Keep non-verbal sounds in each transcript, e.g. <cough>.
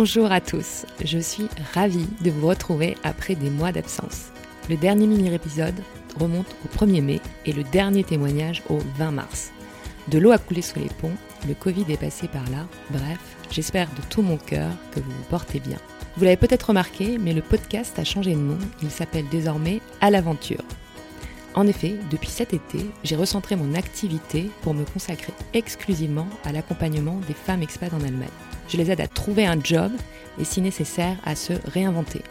Bonjour à tous, je suis ravie de vous retrouver après des mois d'absence. Le dernier mini-épisode remonte au 1er mai et le dernier témoignage au 20 mars. De l'eau a coulé sous les ponts, le Covid est passé par là, bref, j'espère de tout mon cœur que vous vous portez bien. Vous l'avez peut-être remarqué, mais le podcast a changé de nom, il s'appelle désormais À l'aventure. En effet, depuis cet été, j'ai recentré mon activité pour me consacrer exclusivement à l'accompagnement des femmes expats en Allemagne. Je les aide à trouver un job et si nécessaire à se réinventer.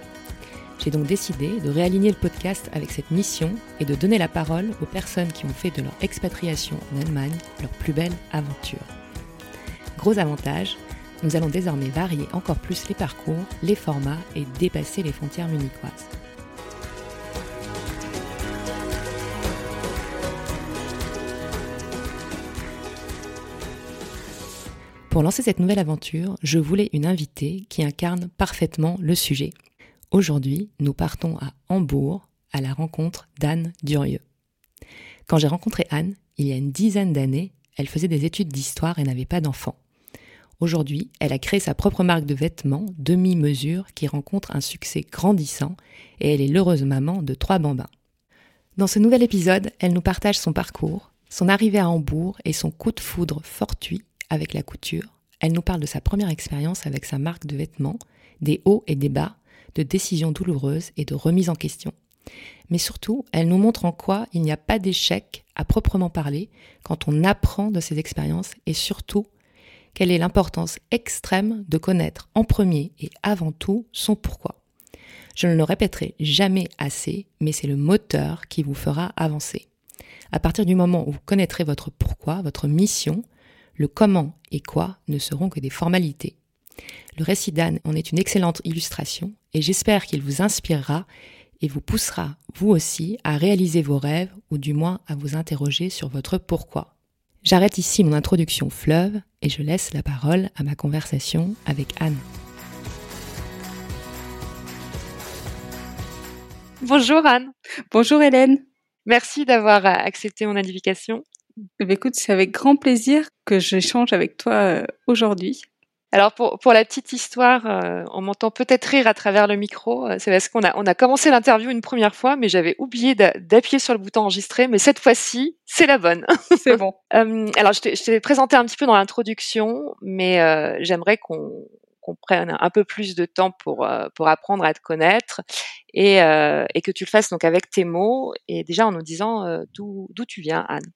J'ai donc décidé de réaligner le podcast avec cette mission et de donner la parole aux personnes qui ont fait de leur expatriation en Allemagne leur plus belle aventure. Gros avantage, nous allons désormais varier encore plus les parcours, les formats et dépasser les frontières munichoises. Pour lancer cette nouvelle aventure, je voulais une invitée qui incarne parfaitement le sujet. Aujourd'hui, nous partons à Hambourg à la rencontre d'Anne Durieux. Quand j'ai rencontré Anne, il y a une dizaine d'années, elle faisait des études d'histoire et n'avait pas d'enfant. Aujourd'hui, elle a créé sa propre marque de vêtements demi-mesure qui rencontre un succès grandissant et elle est l'heureuse maman de trois bambins. Dans ce nouvel épisode, elle nous partage son parcours, son arrivée à Hambourg et son coup de foudre fortuit avec la couture. Elle nous parle de sa première expérience avec sa marque de vêtements, des hauts et des bas, de décisions douloureuses et de remises en question. Mais surtout, elle nous montre en quoi il n'y a pas d'échec à proprement parler quand on apprend de ses expériences et surtout quelle est l'importance extrême de connaître en premier et avant tout son pourquoi. Je ne le répéterai jamais assez, mais c'est le moteur qui vous fera avancer. À partir du moment où vous connaîtrez votre pourquoi, votre mission, le comment et quoi ne seront que des formalités. Le récit d'Anne en est une excellente illustration et j'espère qu'il vous inspirera et vous poussera, vous aussi, à réaliser vos rêves ou du moins à vous interroger sur votre pourquoi. J'arrête ici mon introduction fleuve et je laisse la parole à ma conversation avec Anne. Bonjour Anne. Bonjour Hélène. Merci d'avoir accepté mon invitation. Eh ben, écoute, c'est avec grand plaisir que j'échange avec toi euh, aujourd'hui. Alors pour, pour la petite histoire, euh, on m'entend peut-être rire à travers le micro. Euh, c'est parce qu'on a, on a commencé l'interview une première fois, mais j'avais oublié d'appuyer sur le bouton enregistrer. Mais cette fois-ci, c'est la bonne. <laughs> C'est bon. <laughs> alors je t'ai présenté un petit peu dans l'introduction, mais j'aimerais qu'on qu'on prenne un peu plus de temps pour pour apprendre à te connaître et, et que tu le fasses donc avec tes mots et déjà en nous disant d'où d'où tu viens Anne.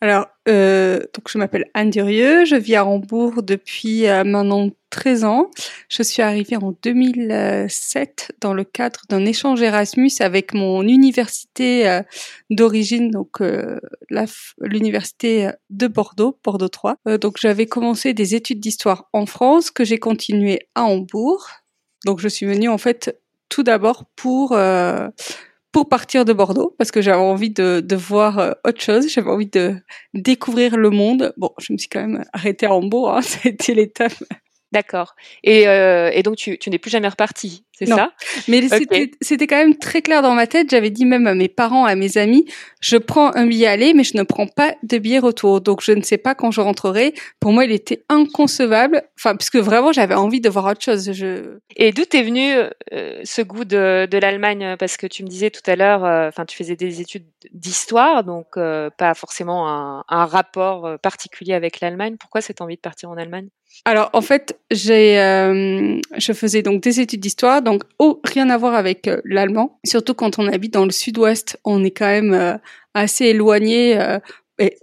Alors, euh, donc je m'appelle Anne Durieux, je vis à Hambourg depuis euh, maintenant 13 ans. Je suis arrivée en 2007 dans le cadre d'un échange Erasmus avec mon université euh, d'origine, donc euh, l'université de Bordeaux, Bordeaux 3. Euh, donc j'avais commencé des études d'histoire en France que j'ai continué à Hambourg. Donc je suis venue en fait tout d'abord pour pour partir de Bordeaux parce que j'avais envie de, de voir euh, autre chose, j'avais envie de découvrir le monde. Bon, je me suis quand même arrêtée à Hambourg, hein, <laughs> ça a été l'étape D'accord. Et, euh, et donc tu, tu n'es plus jamais reparti, c'est ça? Mais c'était quand même très clair dans ma tête. J'avais dit même à mes parents, à mes amis, je prends un billet aller, mais je ne prends pas de billet retour. Donc je ne sais pas quand je rentrerai. Pour moi, il était inconcevable. Enfin, parce que vraiment, j'avais envie de voir autre chose. Je... Et d'où est venu euh, ce goût de, de l'Allemagne? Parce que tu me disais tout à l'heure, euh, enfin, tu faisais des études d'histoire, donc euh, pas forcément un, un rapport particulier avec l'Allemagne. Pourquoi cette envie de partir en Allemagne? Alors en fait, j'ai, euh, je faisais donc des études d'histoire, donc oh, rien à voir avec euh, l'allemand. Surtout quand on habite dans le sud-ouest, on est quand même euh, assez éloigné,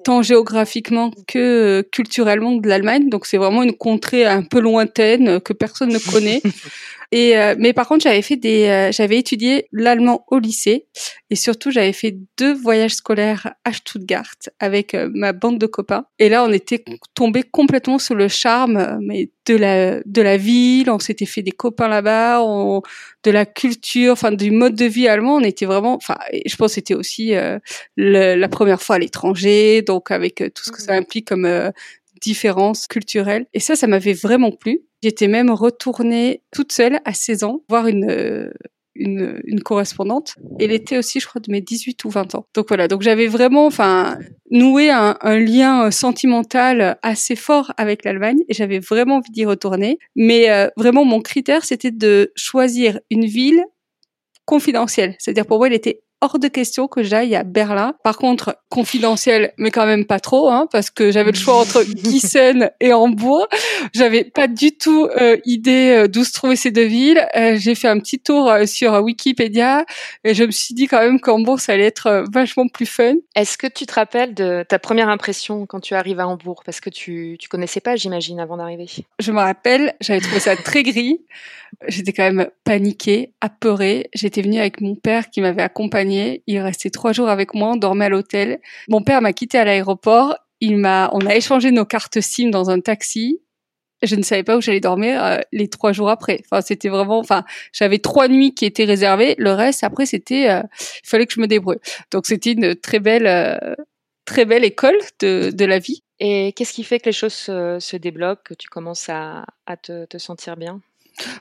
tant géographiquement que culturellement de l'Allemagne. Donc c'est vraiment une contrée un peu lointaine que personne ne connaît. <laughs> Et euh, mais par contre, j'avais fait des, euh, j'avais étudié l'allemand au lycée et surtout j'avais fait deux voyages scolaires à Stuttgart avec euh, ma bande de copains. Et là, on était tombé complètement sous le charme, mais de la de la ville. On s'était fait des copains là-bas, on, de la culture, enfin du mode de vie allemand. On était vraiment, enfin, je pense c'était aussi le, la première fois à l'étranger, donc avec tout ce que ça mmh. implique comme différences culturelles. Et ça, ça m'avait vraiment plu. J'étais même retournée toute seule à 16 ans voir une, euh, une, une correspondante. Et l'été aussi, je crois, de mes 18 ou 20 ans. Donc voilà, donc j'avais vraiment, enfin, noué un, lien sentimental assez fort avec l'Allemagne et j'avais vraiment envie d'y retourner. Mais euh, vraiment, mon critère, c'était de choisir une ville confidentielle. C'est-à-dire pour moi, elle était hors de question que j'aille à Berlin. Par contre, confidentiel, mais quand même pas trop, hein, parce que j'avais le choix entre <laughs> Gießen et Hambourg. J'avais pas du tout euh, idée euh, d'où se trouvaient ces deux villes. Euh, j'ai fait un petit tour sur Wikipédia et je me suis dit quand même qu'Hambourg, ça allait être vachement plus fun. Est-ce que tu te rappelles de ta première impression quand tu arrives à Hambourg? Parce que tu, tu connaissais pas, j'imagine, avant d'arriver. Je me rappelle, j'avais trouvé ça très gris. J'étais quand même paniquée, apeurée. J'étais venue avec mon père qui m'avait accompagnée. Il restait trois jours avec moi, on dormait à l'hôtel. Mon père m'a quitté à l'aéroport. Il m'a, on a échangé nos cartes SIM dans un taxi. Je ne savais pas où j'allais dormir euh, les trois jours après. Enfin, c'était vraiment, enfin, j'avais trois nuits qui étaient réservées. Le reste, après, c'était, euh, il fallait que je me débrouille. Donc, c'était une très belle, euh, très belle école de, de la vie. Et qu'est-ce qui fait que les choses se, débloquent, que tu commences à, te sentir bien?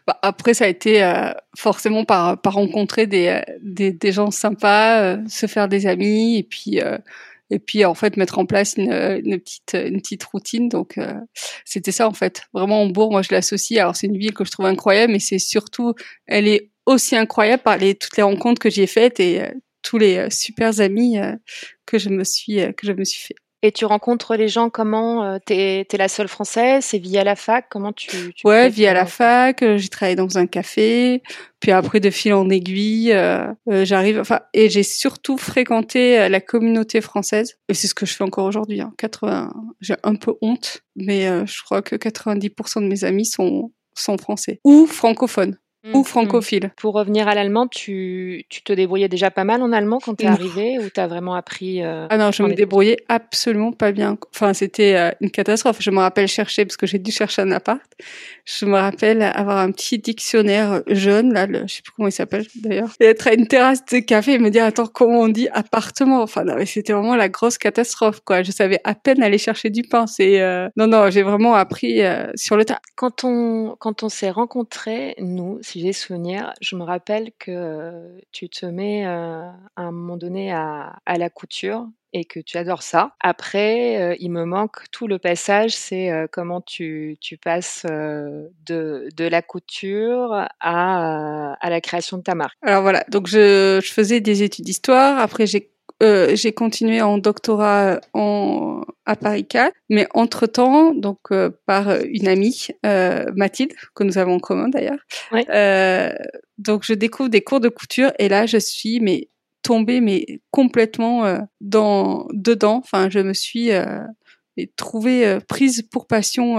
Bah, après, ça a été euh, forcément par, par rencontrer des, euh, des, des gens sympas, euh, se faire des amis, et puis et puis en fait mettre en place une, une petite une petite routine. Donc c'était ça en fait. Vraiment Hambourg, moi je l'associe. Alors c'est une ville que je trouve incroyable, mais c'est surtout, elle est aussi incroyable par les toutes les rencontres que j'ai faites et tous les super amis que je me suis que je me suis fait. Et tu rencontres les gens comment euh, T'es es la seule française C'est via la fac Comment tu, tu Ouais, via la fac. Euh, j'ai travaillé dans un café. Puis après, de fil en aiguille, euh, j'arrive. Enfin, et j'ai surtout fréquenté la communauté française. Et c'est ce que je fais encore aujourd'hui. Hein. 80. J'ai un peu honte, mais je crois que 90% de mes amis sont sont français ou francophones ou mm, francophile. Mm. Pour revenir à l'allemand, tu, tu te débrouillais déjà pas mal en allemand quand tu es arrivé ou tu as vraiment appris euh, Ah non, je me débrouillais absolument pas bien. Enfin, c'était euh, une catastrophe. Je me rappelle chercher, parce que j'ai dû chercher un appart, je me rappelle avoir un petit dictionnaire jaune, là, le, je sais plus comment il s'appelle d'ailleurs, et être à une terrasse de café et me dire, attends, comment on dit appartement? Enfin, non, mais c'était vraiment la grosse catastrophe, quoi. Je savais à peine aller chercher du pain. C'est euh, Non, non, j'ai vraiment appris sur le tas. Quand on, quand on s'est rencontrés, nous, si j'ai souvenir, je me rappelle que tu te mets à un moment donné à, la couture et que tu adores ça. Après, il me manque tout le passage, c'est comment tu, passes de, la couture à, à la création de ta marque. Alors voilà, donc je, je faisais des études d'histoire, après j'ai euh, j'ai continué en doctorat en, à Paris 4, mais entre-temps, donc euh, par une amie, euh, Mathilde, que nous avons en commun d'ailleurs, euh, donc je découvre des cours de couture et là je suis mais tombée mais complètement euh, dans dedans. Enfin, je me suis trouvée prise pour passion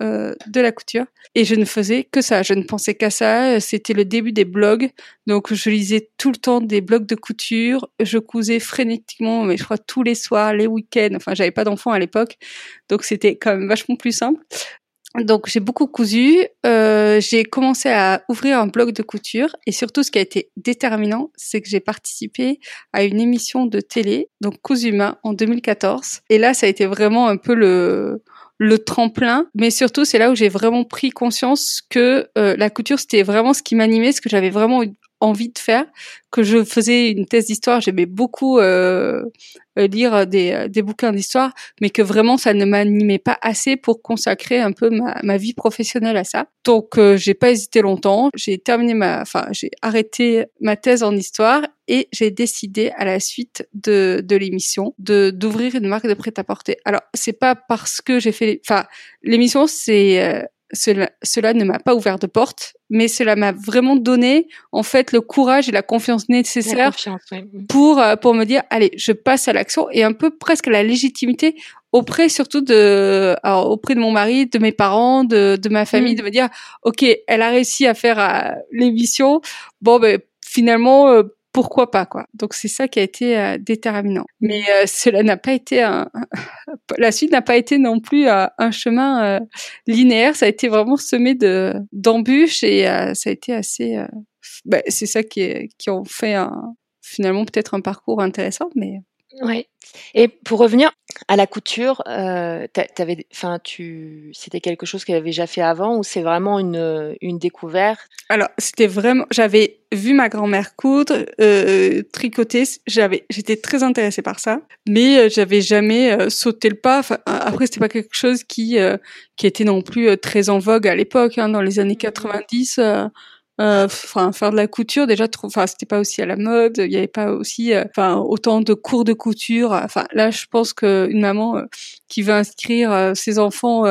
euh, de la couture et je ne faisais que ça. Je ne pensais qu'à ça. C'était le début des blogs, donc je lisais tout le temps des blogs de couture. Je cousais frénétiquement, mais je crois tous les soirs, les week-ends. Enfin, j'avais pas d'enfants à l'époque, donc c'était quand même vachement plus simple. Donc j'ai beaucoup cousu. Euh, j'ai commencé à ouvrir un blog de couture et surtout ce qui a été déterminant, c'est que j'ai participé à une émission de télé, donc Cousuma en 2014. Et là, ça a été vraiment un peu le le tremplin, mais surtout c'est là où j'ai vraiment pris conscience que euh, la couture c'était vraiment ce qui m'animait, ce que j'avais vraiment envie de faire, que je faisais une thèse d'histoire, j'aimais beaucoup euh, euh, lire des, des bouquins d'histoire, mais que vraiment ça ne m'animait pas assez pour consacrer un peu ma, ma vie professionnelle à ça. Donc euh, j'ai pas hésité longtemps, j'ai terminé ma, enfin j'ai arrêté ma thèse en histoire et j'ai décidé à la suite de, de l'émission de d'ouvrir une marque de prêt-à-porter. Alors c'est pas parce que j'ai fait, enfin l'émission c'est euh, cela, cela ne m'a pas ouvert de porte, mais cela m'a vraiment donné en fait le courage et la confiance nécessaire pour euh, pour me dire allez je passe à l'action et un peu presque la légitimité auprès surtout de alors, auprès de mon mari, de mes parents, de, de ma famille, mm. de me dire ok elle a réussi à faire euh, l'émission. Bon ben finalement euh, pourquoi pas quoi. Donc c'est ça qui a été euh, déterminant. Mais euh, cela n'a pas été un, la suite n'a pas été non plus euh, un chemin linéaire. Ça a été vraiment semé de d'embûches et ça a été assez. Bah, c'est ça qui qui ont fait un, finalement peut-être un parcours intéressant, mais Oui. Et pour revenir à la couture, euh, t'avais, enfin, tu, c'était quelque chose qu'elle avait déjà fait avant ou c'est vraiment une, une découverte? Alors, c'était vraiment, j'avais vu ma grand-mère coudre, euh, tricoter, j'avais, j'étais très intéressée par ça, mais euh, j'avais jamais euh, sauté le pas. Enfin, après, c'était pas quelque chose qui, euh, qui était non plus très en vogue à l'époque, hein, dans les années 90. Euh, enfin faire de la couture déjà enfin c'était pas aussi à la mode il y avait pas aussi euh, enfin autant de cours de couture enfin là je pense que une maman euh, qui veut inscrire ses enfants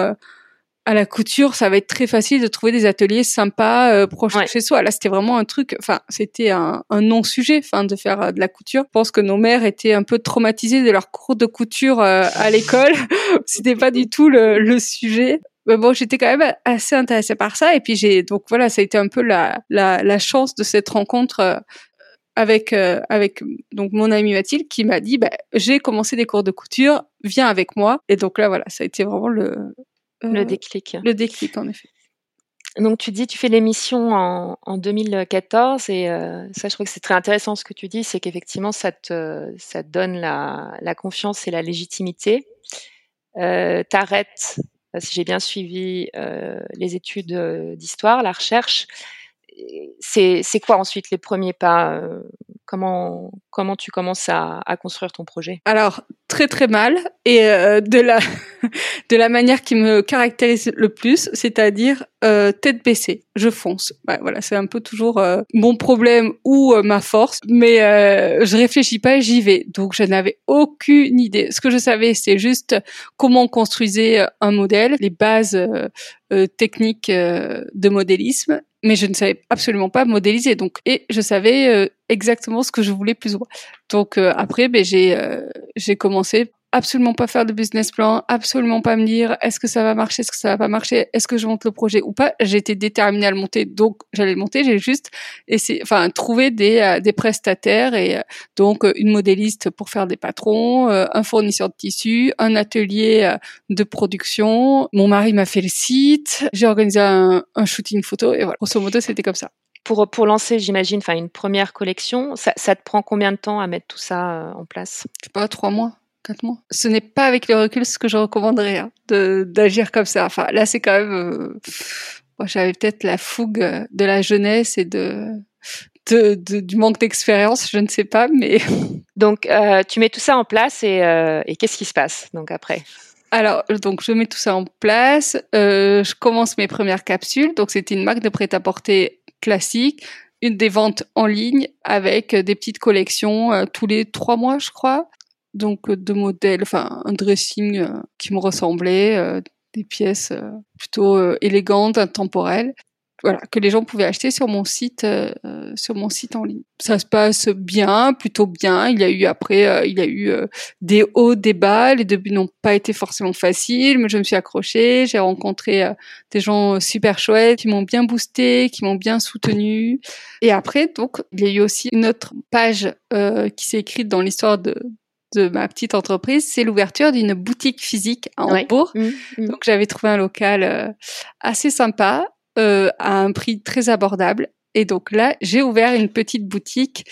à la couture, ça va être très facile de trouver des ateliers sympas euh, proches de chez soi. Là, c'était vraiment un truc, enfin, c'était un, un non-sujet, enfin, de faire de la couture. Je pense que nos mères étaient un peu traumatisées de leur cours de couture à l'école. <laughs> c'était pas du tout le, le sujet bon, j'étais quand même assez intéressée par ça. Et puis j'ai donc voilà, ça a été un peu la la, la chance de cette rencontre euh, avec euh, avec donc mon amie Mathilde qui m'a dit bah, j'ai commencé des cours de couture, viens avec moi. Et donc là voilà, ça a été vraiment le euh, le déclic. Le déclic en effet. Donc tu dis, tu fais l'émission en, en 2014 et ça, je trouve que c'est très intéressant ce que tu dis, c'est qu'effectivement ça te ça te donne la, la confiance et la légitimité. Euh, T'arrêtes si j'ai bien suivi euh, les études euh, d'histoire, la recherche. C'est quoi ensuite les premiers pas euh, comment comment tu commences à, à, construire ton projet? Alors très très mal et euh, de la <laughs> de la manière qui me caractérise le plus, c'est-à-dire euh, tête baissée, je fonce. Voilà, c'est un peu toujours euh, mon problème ou euh, ma force, mais euh, je réfléchis pas et j'y vais. Donc je n'avais aucune idée. Ce que je savais, c'est juste comment on construisait un modèle, les bases techniques de modélisme mais je ne savais absolument pas modéliser. Donc, et je savais exactement ce que je voulais plus ou moins. Donc après, ben, j'ai j'ai commencé absolument pas faire de business plan, absolument pas me dire est-ce que ça va marcher, est-ce que ça va pas marcher, est-ce que je monte le projet ou pas. J'étais déterminée à le monter, donc j'allais le monter. J'ai juste essayé, enfin, trouvé des, euh, des prestataires et euh, donc euh, une modéliste pour faire des patrons, un fournisseur de tissus, un atelier de production. Mon mari m'a fait le site, j'ai organisé un, un shooting photo et voilà. Grosso modo, c'était comme ça. Pour, pour lancer, j'imagine, enfin une première collection, ça, ça te prend combien de temps à mettre tout ça en place? Je sais pas, trois mois. Ce n'est pas avec le recul ce que je recommanderais hein, de d'agir comme ça. Enfin, là, c'est quand même. Euh, moi, j'avais peut-être la fougue de la jeunesse et de, de, du manque d'expérience, je ne sais pas, mais. <laughs> Donc, euh, tu mets tout ça en place et, euh, et qu'est-ce qui se passe donc après? Alors, donc je mets tout ça en place. Euh, je commence mes premières capsules. Donc, c'était une marque de prêt-à-porter classique, une des ventes en ligne avec des petites collections euh, tous les trois mois, je crois donc euh, deux modèles, enfin un dressing euh, qui me ressemblait, euh, des pièces plutôt élégantes, intemporelles voilà, que les gens pouvaient acheter sur mon site, sur mon site en ligne. Ça se passe bien, plutôt bien. Il y a eu après, il y a eu des hauts, des bas. Les débuts n'ont pas été forcément faciles, mais je me suis accrochée. J'ai rencontré des gens super chouettes qui m'ont bien boosté, qui m'ont bien soutenu. Et après, donc, il y a eu aussi une autre page qui s'est écrite dans l'histoire de de ma petite entreprise, c'est l'ouverture d'une boutique physique à Hambourg. Mmh, mmh. Donc j'avais trouvé un local euh, assez sympa euh, à un prix très abordable. Et donc là, j'ai ouvert une petite boutique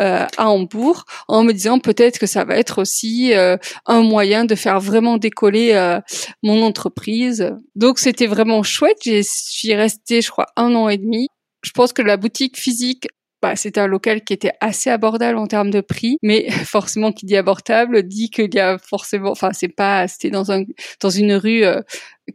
euh, à Hambourg en me disant peut-être que ça va être aussi euh, un moyen de faire vraiment décoller euh, mon entreprise. Donc c'était vraiment chouette. J'y suis restée, je crois, un an et demi. Je pense que la boutique physique bah, c'était un local qui était assez abordable en termes de prix, mais <laughs> forcément qui dit abordable dit qu'il y a forcément, enfin c'est pas, c'était dans un dans une rue euh,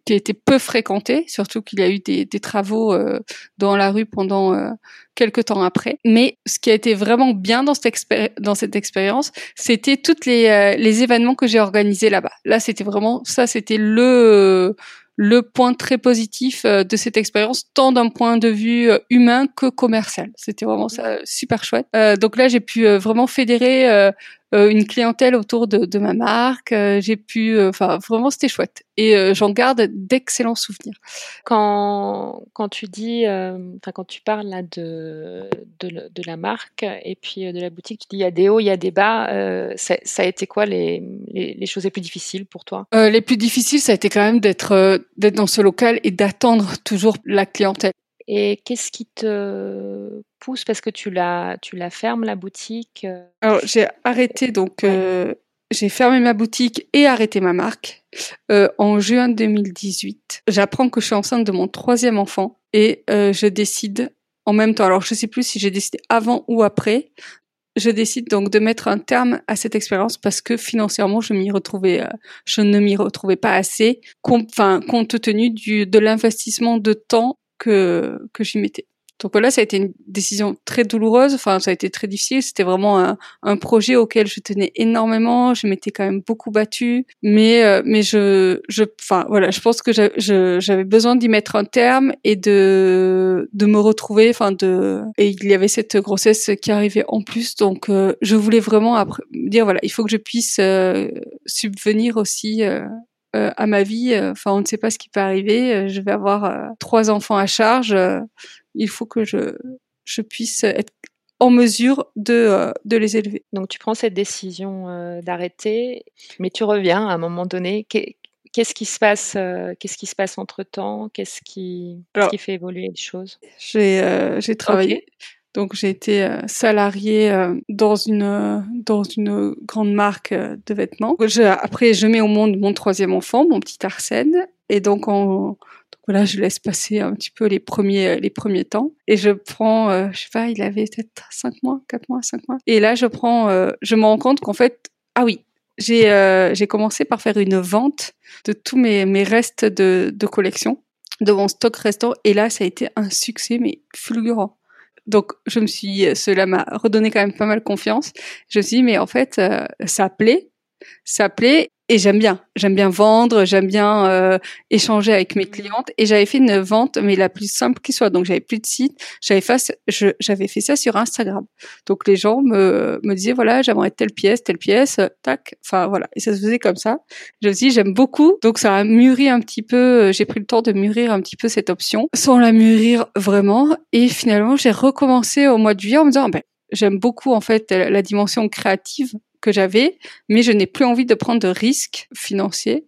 qui était peu fréquentée, surtout qu'il y a eu des, des travaux euh, dans la rue pendant euh, quelques temps après. Mais ce qui a été vraiment bien dans cette, dans cette expérience, c'était toutes les, les événements que j'ai organisés là-bas. Là, c'était vraiment ça, c'était le le point très positif euh, de cette expérience, tant d'un point de vue euh, humain que commercial. C'était vraiment ça super chouette. Euh, donc là, j'ai pu vraiment fédérer une clientèle autour de, de ma marque. j'ai pu, enfin, vraiment, c'était chouette. Et j'en garde d'excellents souvenirs. Quand quand tu dis, enfin, quand tu parles là de, de, de la marque et puis de la boutique, tu dis il y a des hauts, il y a des bas. Ça, ça, a été quoi les, les, les, choses les plus difficiles pour toi? Les plus difficiles, ça a été quand même d'être d'être dans ce local et d'attendre toujours la clientèle. Et qu'est-ce qui te pousse? Parce que tu la tu la fermes la boutique Alors j'ai arrêté donc euh, j'ai fermé ma boutique et arrêté ma marque euh, en juin 2018. J'apprends que je suis enceinte de mon troisième enfant et euh, je décide en même temps. Alors je sais plus si j'ai décidé avant ou après. Je décide donc de mettre un terme à cette expérience parce que financièrement je m'y retrouvais, euh, je ne m'y retrouvais pas assez, compte tenu du de l'investissement de temps que que j'y mettais. Donc là, ça a été une décision très douloureuse. Enfin, ça a été très difficile. C'était vraiment un, un, projet auquel je tenais énormément. Je m'étais quand même beaucoup battue, mais euh, mais je je enfin voilà, je pense que j'avais besoin d'y mettre un terme et de de me retrouver. Enfin de et il y avait cette grossesse qui arrivait en plus. Donc euh, je voulais vraiment dire voilà, il faut que je puisse euh, subvenir aussi à ma vie. Enfin, on ne sait pas ce qui peut arriver. Je vais avoir trois enfants à charge il faut que je, je puisse être en mesure de, euh, de les élever. Donc tu prends cette décision euh, d'arrêter, mais tu reviens à un moment donné. Qu'est-ce qui se passe euh, Qu'est-ce qui se passe entre temps Qu'est-ce qui, qui, fait évoluer les choses? J'ai j'ai travaillé. Donc j'ai été salariée dans une dans une grande marque de vêtements. après je mets au monde mon troisième enfant, mon petit Arsène, et donc voilà, je laisse passer un petit peu les premiers les premiers temps et je prends euh, je sais pas, il avait peut-être cinq mois, quatre mois, cinq mois. Et là je prends euh, je me rends compte qu'en fait ah oui, j'ai euh, j'ai commencé par faire une vente de tous mes mes restes de de collection, de mon stock restant et là ça a été un succès mais fulgurant. Donc je me suis cela m'a redonné quand même pas mal confiance. Je me suis dit mais en fait ça plaît ça plaît et j'aime bien, j'aime bien vendre, j'aime bien euh, échanger avec mes clientes. Et j'avais fait une vente, mais la plus simple qui soit. Donc j'avais plus de site, j'avais fait, j'avais fait ça sur Instagram. Donc les gens me, me disaient voilà, j'aimerais telle pièce, telle pièce, tac. Enfin voilà, et ça se faisait comme ça. Je me dis j'aime beaucoup. Donc ça a mûri un petit peu. J'ai pris le temps de mûrir un petit peu cette option, sans la mûrir vraiment. Et finalement j'ai recommencé au mois de juillet en me disant ben j'aime beaucoup en fait la dimension créative que j'avais, mais je n'ai plus envie de prendre de risques financiers.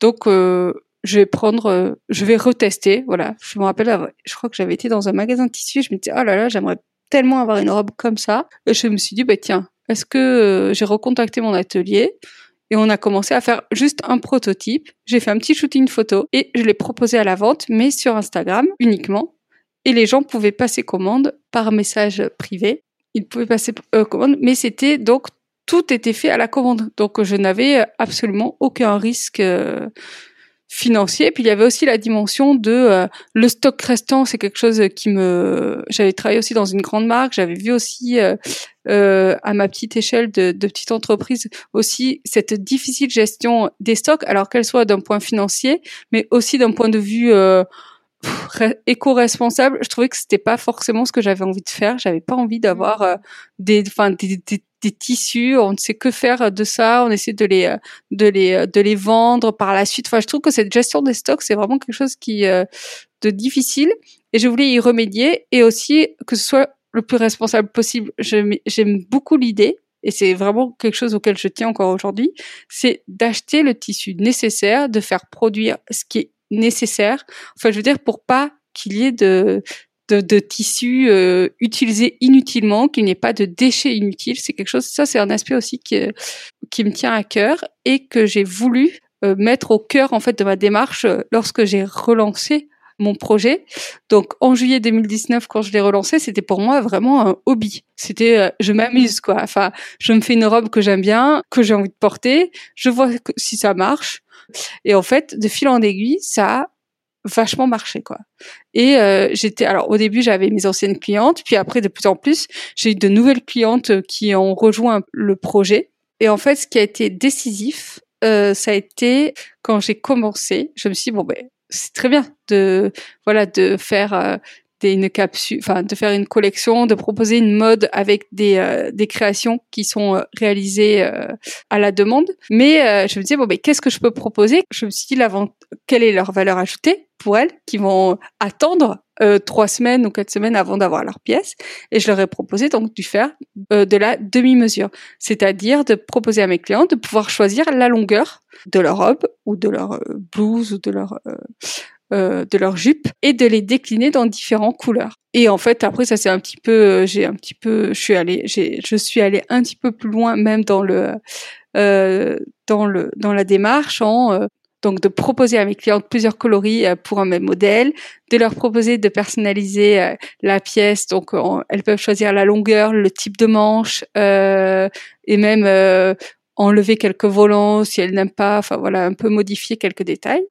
Donc, euh, je vais prendre, euh, je vais retester. Voilà, je me rappelle, je crois que j'avais été dans un magasin de tissus. Je me disais, oh là là, j'aimerais tellement avoir une robe comme ça. Et je me suis dit, bah tiens, est-ce que euh, j'ai recontacté mon atelier et on a commencé à faire juste un prototype. J'ai fait un petit shooting photo et je l'ai proposé à la vente, mais sur Instagram uniquement. Et les gens pouvaient passer commande par message privé. Ils pouvaient passer commande, mais c'était donc tout était fait à la commande. Donc je n'avais absolument aucun risque euh, financier. Puis il y avait aussi la dimension de euh, le stock restant, c'est quelque chose qui me. J'avais travaillé aussi dans une grande marque. J'avais vu aussi euh, à ma petite échelle de, de petite entreprise aussi cette difficile gestion des stocks, alors qu'elle soit d'un point financier, mais aussi d'un point de vue éco-responsable, je trouvais que c'était pas forcément ce que j'avais envie de faire. J'avais pas envie d'avoir des, enfin, des, des, des tissus, on ne sait que faire de ça, on essaie de les de les de les vendre par la suite. Enfin, je trouve que cette gestion des stocks, c'est vraiment quelque chose qui euh, de difficile et je voulais y remédier et aussi que ce soit le plus responsable possible. J'aime beaucoup l'idée et c'est vraiment quelque chose auquel je tiens encore aujourd'hui, c'est d'acheter le tissu nécessaire, de faire produire ce qui est nécessaire. Enfin, je veux dire pour pas qu'il y ait de de, de tissus euh, utilisés inutilement, qu'il n'y ait pas de déchets inutiles. C'est quelque chose, ça c'est un aspect aussi qui, qui me tient à cœur et que j'ai voulu euh, mettre au cœur en fait de ma démarche euh, lorsque j'ai relancé mon projet. Donc en juillet 2019, quand je l'ai relancé, c'était pour moi vraiment un hobby. C'était, je m'amuse quoi. Enfin, je me fais une robe que j'aime bien, que j'ai envie de porter. Je vois si ça marche. Et en fait, de fil en aiguille, ça vachement marché quoi. Et euh, j'étais alors au début j'avais mes anciennes clientes, puis après de plus en plus j'ai eu de nouvelles clientes euh, qui ont rejoint le projet. Et en fait ce qui a été décisif, euh, ça a été quand j'ai commencé, je me suis dit bon ben c'est très bien de voilà de faire euh, une capsule, enfin de faire une collection, de proposer une mode avec des, euh, des créations qui sont euh, réalisées euh, à la demande. Mais je me disais bon mais qu'est-ce que je peux proposer? Je me suis dit quelle est leur valeur ajoutée pour elles qui vont attendre trois semaines ou quatre semaines avant d'avoir leur pièce? Et je leur ai proposé donc de faire de la demi-mesure, c'est-à-dire de proposer à mes clients de pouvoir choisir la longueur de leur robe ou de leur blouse ou de leur de leur jupe et de les décliner dans différentes couleurs. Et en fait, après, ça c'est un petit peu, j'ai un petit peu, je suis allée, je suis allée un petit peu plus loin même dans le, euh, dans le, dans la démarche en euh, donc de proposer à mes clientes plusieurs coloris euh, pour un même modèle, de leur proposer de personnaliser euh, la pièce. Donc elles peuvent choisir la longueur, le type de manche euh, et même enlever quelques volants si elles n'aiment pas. Enfin voilà, un peu modifier quelques détails.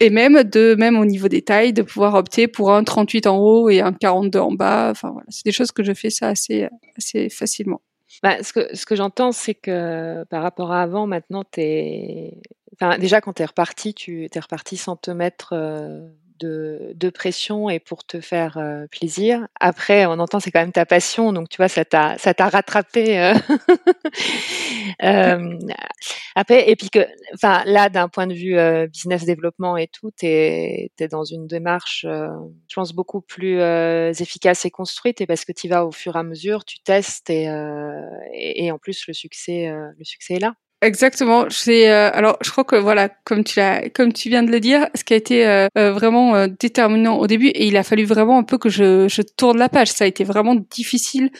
Et même de même au niveau des tailles, de pouvoir opter pour un 38 en haut et un 42 en bas. Enfin voilà, c'est des choses que je fais ça assez assez facilement. Bah, ce que, ce que j'entends, c'est que par rapport à avant, maintenant, es... Enfin, déjà, quand tu es reparti, tu es reparti sans te mettre euh, de, de, pression et pour te faire euh, plaisir. Après, on entend, c'est quand même ta passion, donc tu vois, ça t'a, ça t'a rattrapé. Euh, <laughs> euh, après, et puis que, enfin, là, d'un point de vue business développement et tout, tu es, dans une démarche, je pense, beaucoup plus efficace et construite, et parce que tu vas au fur et à mesure, tu testes, et, et, et en plus, le succès, le succès est là. Exactement. C'est euh, alors je crois que voilà, comme tu l'as, comme tu viens de le dire, ce qui a été euh, euh, vraiment déterminant au début, et il a fallu vraiment un peu que je, je tourne la page. Ça a été vraiment difficile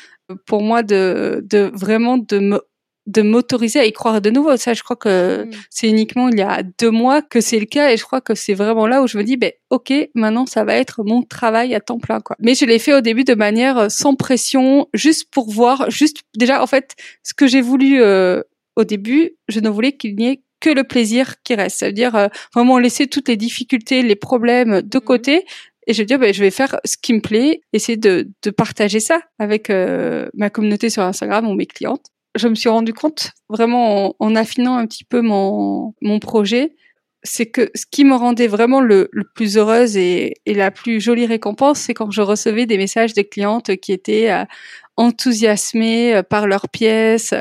pour moi de, de vraiment de me de m'autoriser à y croire de nouveau. Ça, je crois que mm. c'est uniquement il y a deux mois que c'est le cas et je crois que c'est vraiment là où je me dis, ben, ok, maintenant ça va être mon travail à temps plein, quoi. Mais je l'ai fait au début de manière sans pression, juste pour voir, juste déjà, en fait, ce que j'ai voulu au début, je ne voulais qu'il n'y ait que le plaisir qui reste. Ça veut dire euh, vraiment laisser toutes les difficultés, les problèmes de mhm. côté. Et je dire, ben, je vais faire ce qui me plaît, essayer de, de partager ça avec euh, ma communauté sur Instagram ou mes clientes. Je me suis rendu compte, vraiment en, affinant un petit peu mon, mon projet, c'est que ce qui me rendait vraiment le, le plus heureuse et, et, la plus jolie récompense, c'est quand je recevais des messages des clientes qui étaient euh, enthousiasmées par leurs pièces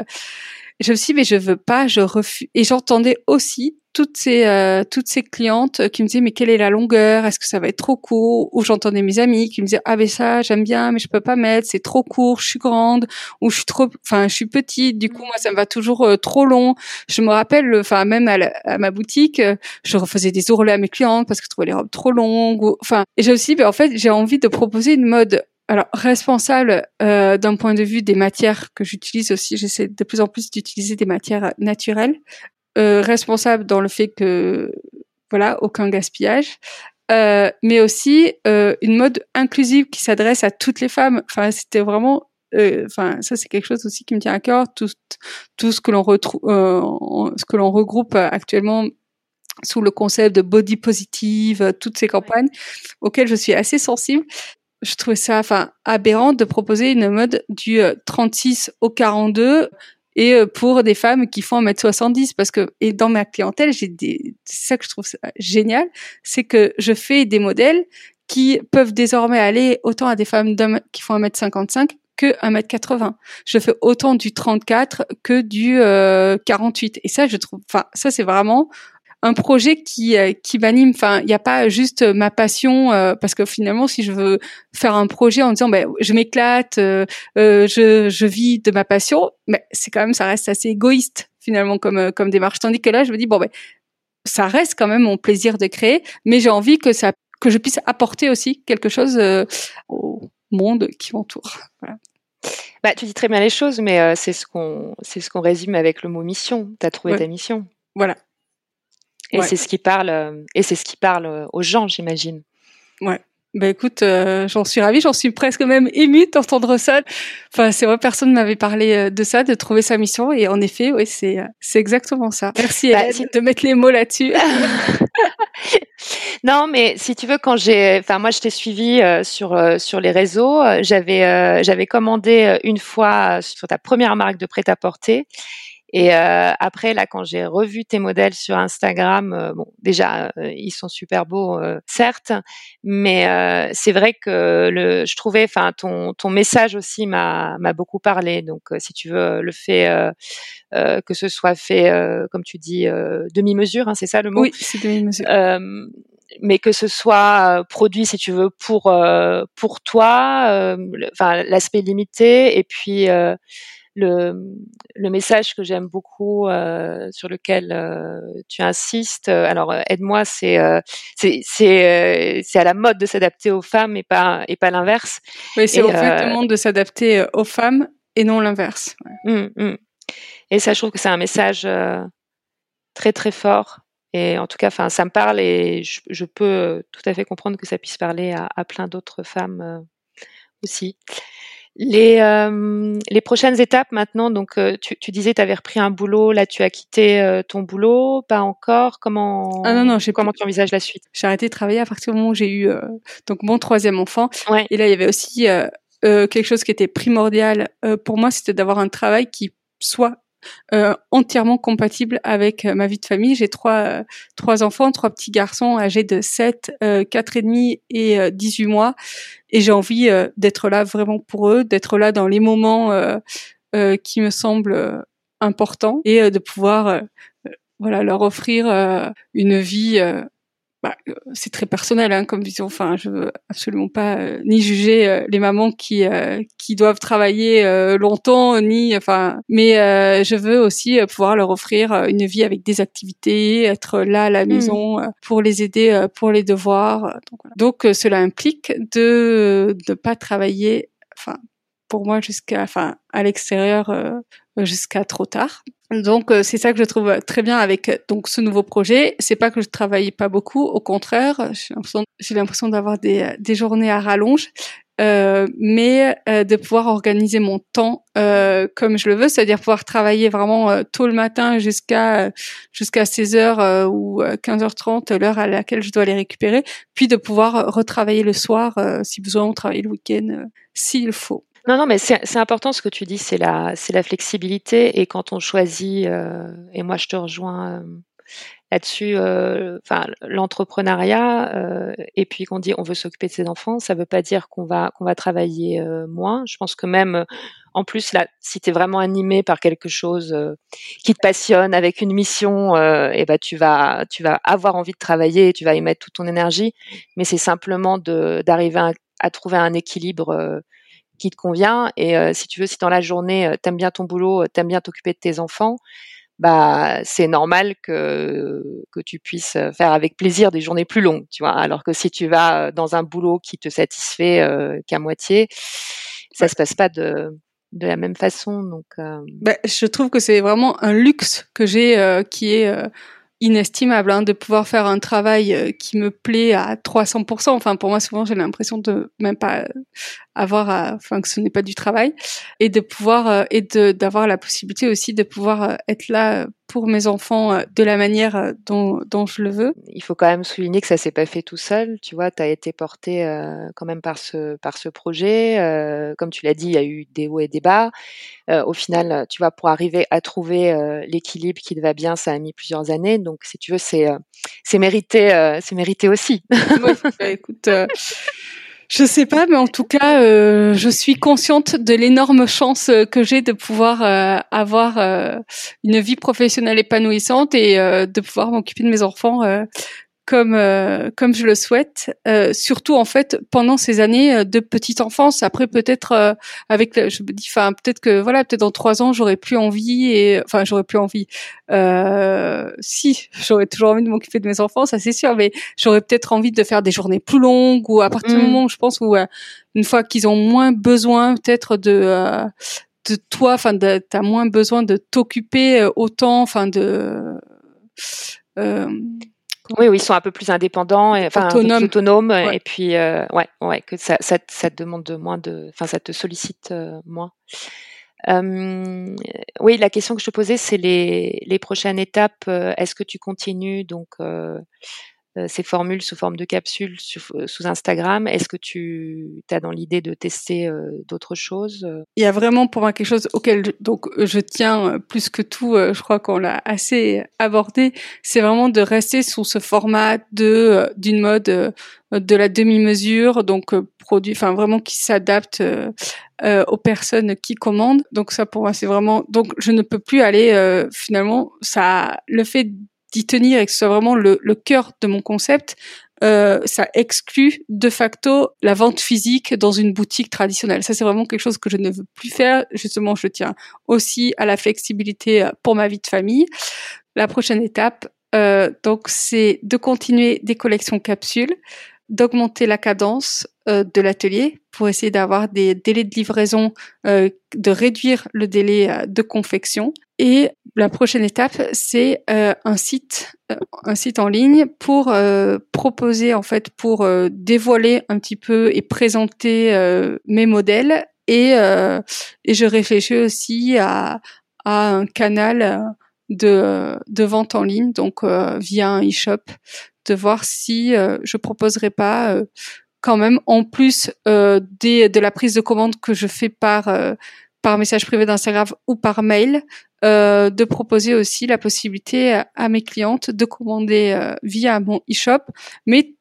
je me suis dit, mais je veux pas, je refuse. Et j'entendais aussi toutes ces euh, toutes ces clientes qui me disaient mais quelle est la longueur? Est-ce que ça va être trop court? Ou j'entendais mes amis qui me disaient ah mais ça j'aime bien mais je peux pas mettre, c'est trop court, je suis grande ou je suis trop, enfin je suis petite. Du coup moi ça me va toujours euh, trop long. Je me rappelle, enfin même à, ma boutique, je refaisais des ourlets à mes clientes parce que je trouvais les robes trop longues. Enfin et j'ai aussi, ben, en fait j'ai envie de proposer une mode alors responsable euh, d'un point de vue des matières que j'utilise aussi, j'essaie de plus en plus d'utiliser des matières naturelles. Euh, responsable dans le fait que voilà aucun gaspillage, euh, mais aussi euh, une mode inclusive qui s'adresse à toutes les femmes. Enfin c'était vraiment, euh, enfin ça c'est quelque chose aussi qui me tient à cœur. Tout tout ce que l'on retrouve, euh, ce que l'on regroupe actuellement sous le concept de body positive, toutes ces campagnes auxquelles je suis assez sensible je trouvais ça enfin aberrant de proposer une mode du 36 euh, au 42 et euh, pour des femmes qui font 1m70 parce que et dans ma clientèle j'ai des c'est ça que je trouve génial c'est que je fais des modèles qui peuvent désormais aller autant à des femmes qui font 1m55 que 1m80. Je fais autant du 34 que du 48 euh, et ça je trouve enfin ça c'est vraiment un projet qui euh, qui m'anime. Enfin, il n'y a pas juste ma passion euh, parce que finalement, si je veux faire un projet en disant ben je m'éclate, euh, je je vis de ma passion, mais c'est quand même ça reste assez égoïste finalement comme comme démarche. Tandis que là, je me dis bon ben ça reste quand même mon plaisir de créer, mais j'ai envie que ça que je puisse apporter aussi quelque chose au monde qui m'entoure. Voilà. Bah, tu dis très bien les choses, mais c'est ce qu'on c'est ce qu'on résume avec le mot mission. Tu as trouvé ta mission. Voilà, et c'est ce qui parle, euh, et c'est ce qui parle euh, aux gens, j'imagine. Ouais. Ben écoute, euh, j'en suis ravie, j'en suis presque même émue d'entendre ça. Enfin, c'est vrai, personne m'avait parlé de ça, de trouver sa mission, et en effet, oui, c'est c'est exactement ça. Merci bah, de mettre les mots là-dessus. <laughs> non, mais si tu veux, quand j'ai, enfin moi, je t'ai suivi sur sur les réseaux. J'avais j'avais commandé une fois sur ta première marque de prêt-à-porter. Et euh, après, là, quand j'ai revu tes modèles sur Instagram, euh, bon, déjà, euh, ils sont super beaux, euh, certes, mais euh, c'est vrai que le, je trouvais, enfin, ton, ton message aussi m'a, m'a beaucoup parlé. Donc, si tu veux, le fait que ce soit fait, comme tu dis, demi-mesure, hein, c'est ça le mot? Oui, c'est demi-mesure. mais que ce soit produit, si tu veux, pour pour toi, enfin, l'aspect limité, et puis le, le message que j'aime beaucoup, euh, sur lequel euh, tu insistes, euh, alors aide-moi, c'est c'est c'est à la mode de s'adapter aux femmes et pas et pas l'inverse. Oui, c'est au fait le monde de s'adapter aux femmes et non l'inverse. Mmh, mmh. Et ça, je trouve que c'est un message très très fort. Et en tout cas, enfin, ça me parle et je, je, peux tout à fait comprendre que ça puisse parler à, à plein d'autres femmes aussi. Les, euh, les prochaines étapes maintenant, donc euh, tu, tu disais tu avais repris un boulot, là tu as quitté euh, ton boulot, pas encore. Comment ah non, non, comment tu envisages la suite? J'ai arrêté de travailler à partir du moment où j'ai eu donc mon troisième enfant. Ouais. Et là il y avait aussi quelque chose qui était primordial pour moi, c'était d'avoir un travail qui soit euh, entièrement compatible avec euh, ma vie de famille. J'ai trois euh, trois enfants, trois petits garçons âgés de 7, euh, 4 et demi et 18 mois et j'ai envie d'être là vraiment pour eux, d'être là dans les moments qui me semblent importants et de pouvoir voilà leur offrir une vie bah, euh, c'est très personnel hein, comme vision. Enfin, je veux absolument pas euh, ni juger euh, les mamans qui qui doivent travailler longtemps, ni enfin. Mais je veux aussi pouvoir leur offrir une vie avec des activités, être là à la mmh. maison pour les aider pour les devoirs. Donc, voilà. Donc cela implique de de pas travailler. Enfin, pour moi jusqu'à enfin à l'extérieur jusqu'à trop tard. Donc euh, c'est ça que je trouve très bien avec euh, donc ce nouveau projet. C'est pas que je travaille pas beaucoup, au contraire, j'ai l'impression d'avoir des, euh, des journées à rallonge, euh, mais de pouvoir organiser mon temps euh, comme je le veux, c'est-à-dire pouvoir travailler vraiment tôt le matin jusqu'à jusqu'à 16h ou 15h30 l'heure à laquelle je dois les récupérer, puis de pouvoir retravailler le soir si besoin, ou travailler le week-end s'il faut. Non, non, mais c'est important ce que tu dis, c'est la, la flexibilité. Et quand on choisit, euh, et moi je te rejoins euh, là-dessus, euh, enfin l'entrepreneuriat, euh, et puis qu'on dit on veut s'occuper de ses enfants, ça veut pas dire qu'on va qu'on va travailler euh, moins. Je pense que même en plus là, si tu es vraiment animé par quelque chose qui te passionne, avec une mission, et ben tu vas tu vas avoir envie de travailler, tu vas y mettre toute ton énergie. Mais c'est simplement d'arriver à, à, trouver un équilibre qui te convient. Et euh, si tu veux, si dans la journée, euh, t'aimes bien ton boulot, euh, t'aimes bien t'occuper de tes enfants, bah c'est normal que que tu puisses faire avec plaisir des journées plus longues, tu vois. Alors que si tu vas dans un boulot qui te satisfait qu'à moitié, ça se passe pas de de la même façon. Donc, bah, je trouve que c'est vraiment un luxe que j'ai, qui est inestimable hein, de pouvoir faire un travail euh, qui me plaît à 300%. Enfin, pour moi, souvent, j'ai l'impression de même pas avoir, à, enfin, que ce n'est pas du travail, et de pouvoir euh, et de d'avoir la possibilité aussi de pouvoir euh, être là pour mes enfants euh, de la manière euh, dont, dont je le veux. Il faut quand même souligner que ça s'est pas fait tout seul. Tu vois, tu as été porté euh, quand même par ce, par ce projet. Euh, comme tu l'as dit, il y a eu des hauts et des bas. Euh, au final, tu vois, pour arriver à trouver l'équilibre qui te va bien, ça a mis plusieurs années. Donc, si tu veux, c'est c'est mérité, c'est mérité aussi. bah, écoute. <laughs> Je sais pas, mais en tout cas, euh, je suis consciente de l'énorme chance euh, que j'ai de pouvoir euh, avoir une vie professionnelle épanouissante et de pouvoir m'occuper de mes enfants comme euh, comme je le souhaite, euh, surtout en fait pendant ces années euh, de petite enfance. Après peut-être avec, je me dis, enfin peut-être que voilà, peut-être dans trois ans j'aurais plus envie et enfin j'aurais plus envie. si <laughs> j'aurais toujours envie de m'occuper de mes enfants, ça c'est sûr, mais j'aurais peut-être envie de faire des journées plus longues ou à partir du mm. moment où je pense où une fois qu'ils ont moins besoin peut-être de de toi, enfin t'as moins besoin de t'occuper autant, enfin de oui, oui, ils sont un peu plus indépendants, et, enfin autonomes, autonomes et puis euh, ouais, ouais, que ça, ça, ça, te demande moins de, enfin ça te sollicite euh, moins. Euh, oui, la question que je te posais, c'est les, les prochaines étapes. Euh, est-ce que tu continues donc euh, euh, ces formules sous forme de capsules euh, sous Instagram. Est-ce que tu as dans l'idée de tester euh, d'autres choses Il y a vraiment pour moi quelque chose auquel je, donc je tiens plus que tout. je crois qu'on l'a assez abordé. C'est vraiment de rester sous ce format de d'une mode de la demi-mesure, donc produit, enfin vraiment qui s'adapte aux personnes qui commandent. Donc ça pour moi c'est vraiment donc je ne peux plus aller finalement ça le fait d'y tenir et que ce soit vraiment le, le cœur de mon concept, euh, ça exclut de facto la vente physique dans une boutique traditionnelle. Ça, c'est vraiment quelque chose que je ne veux plus faire. Justement, je tiens aussi à la flexibilité euh, pour ma vie de famille. La prochaine étape, euh, donc, c'est de continuer des collections capsules, d'augmenter la cadence euh, de l'atelier pour essayer d'avoir des délais de livraison, euh, de réduire le délai euh, de confection. Et la prochaine étape, c'est un site, un site en ligne pour proposer en fait, pour dévoiler un petit peu et présenter mes modèles. Et, et je réfléchis aussi à, à un canal de, de vente en ligne, donc via un e-shop, de voir si je proposerai pas quand même, en plus euh, des, de la prise de commande que je fais par euh, par message privé d'Instagram ou par mail, euh, de proposer aussi la possibilité à, mes clientes de commander euh, via mon e-shop, mais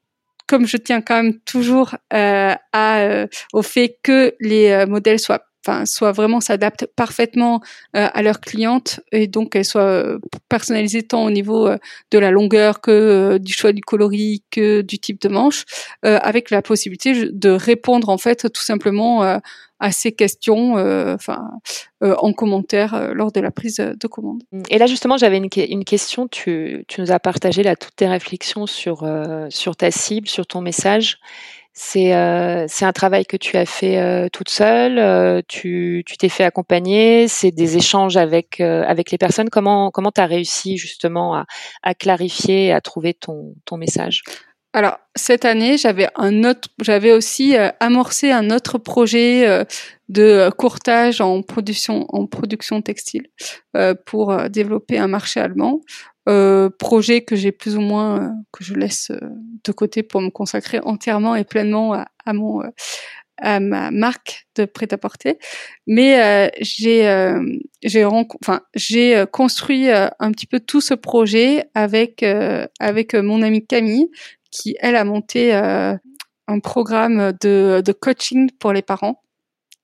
comme je tiens quand même toujours euh, à, au fait que les modèles soient soit vraiment s'adaptent parfaitement euh, à leurs clientes et donc qu'elles soient euh, personnalisées tant au niveau euh, de la longueur que du choix du coloris que du type de manche, avec la possibilité de répondre en fait tout simplement à ces questions en commentaire lors de la prise de commande. Et là justement j'avais une, une, question, tu, tu, nous as partagé là toutes tes réflexions sur, sur ta cible, sur ton message c'est euh, c'est un travail que tu as fait euh, toute seule. Euh, tu tu t'es fait accompagner. C'est des échanges avec avec les personnes. Comment comment t'as réussi justement à, à clarifier, à trouver ton message? Alors cette année, j'avais un autre, j'avais aussi amorcé un autre projet de courtage en production en production textile pour développer un marché allemand. Euh, projet que j'ai plus ou moins euh, que je laisse euh, de côté pour me consacrer entièrement et pleinement à, à mon à ma marque de prêt-à-porter. Mais j'ai j'ai enfin j'ai construit un petit peu tout ce projet avec avec mon amie Camille qui elle a monté un programme de de coaching pour les parents.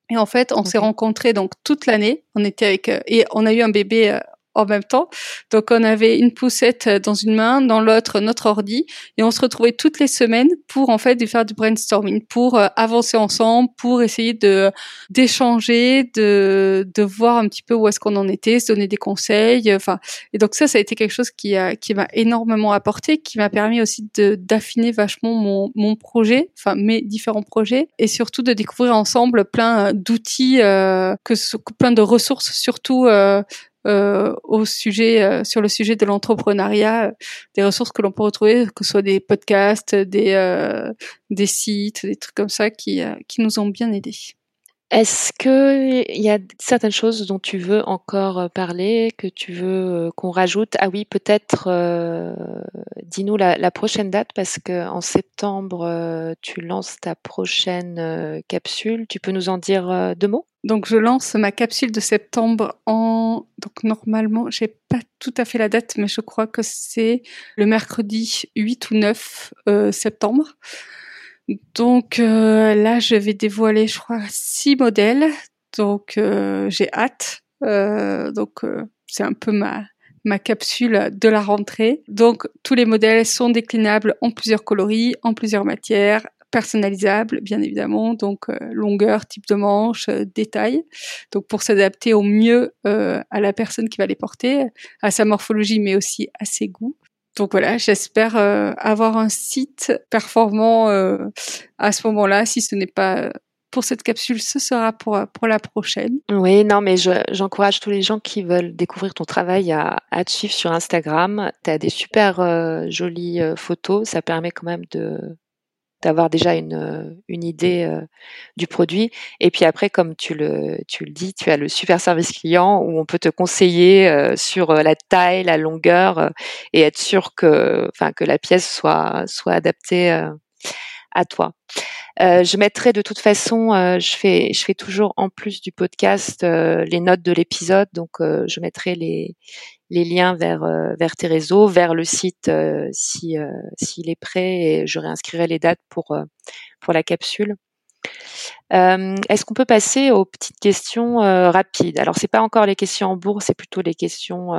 Et en fait, on s'est rencontrés donc toute l'année. On était avec et on a eu un bébé en même temps. Donc on avait une poussette dans une main, dans l'autre notre ordi, et on se retrouvait toutes les semaines pour en fait faire du brainstorming, pour euh, avancer ensemble, pour essayer de d'échanger, de de voir un petit peu où est-ce qu'on en était, se donner des conseils. Enfin, et donc ça, ça a été quelque chose qui a qui m'a énormément apporté, qui m'a permis aussi de d'affiner vachement mon mon projet, enfin mes différents projets, et surtout de découvrir ensemble plein d'outils, euh, que plein de ressources, surtout euh, euh, au sujet euh, sur le sujet de l'entrepreneuriat, des ressources que l'on peut retrouver, que ce soit des podcasts, des euh, des sites, des trucs comme ça qui qui nous ont bien aidés. Est-ce que il y a certaines choses dont tu veux encore parler, que tu veux qu'on rajoute? Ah oui, peut-être. Dis-nous la, prochaine date parce que en septembre tu lances ta prochaine capsule. Tu peux nous en dire deux mots? Donc je lance ma capsule de septembre en donc normalement j'ai pas tout à fait la date mais je crois que c'est le mercredi 8 ou 9 euh, septembre. Donc euh, là je vais dévoiler je crois six modèles donc euh, j'ai hâte donc c'est un peu ma ma capsule de la rentrée. Donc tous les modèles sont déclinables en plusieurs coloris, en plusieurs matières, personnalisable, bien évidemment, donc euh, longueur, type de manche, euh, détail, donc pour s'adapter au mieux euh, à la personne qui va les porter, à sa morphologie, mais aussi à ses goûts. Donc voilà, j'espère avoir un site performant à ce moment-là. Si ce n'est pas pour cette capsule, ce sera pour, pour la prochaine. Oui, non, mais j'encourage tous les gens qui veulent découvrir ton travail à, à te suivre sur Instagram. Tu as des super jolies photos. Ça permet quand même de, d'avoir déjà une, euh, une idée euh, du produit. Et puis après, comme tu le, tu le dis, tu as le super service client où on peut te conseiller euh, sur la taille, la longueur et être sûr que, enfin, que la pièce soit, soit adaptée à toi. Je mettrai de toute façon, je fais, je fais toujours en plus du podcast les notes de l'épisode, donc je mettrai les, les liens vers euh, vers tes réseaux, vers le site euh, si euh, s'il est prêt. Et je réinscrirai les dates pour pour la capsule. Est-ce qu'on peut passer aux petites questions rapides? Alors c'est pas encore les questions en bourse, c'est plutôt les questions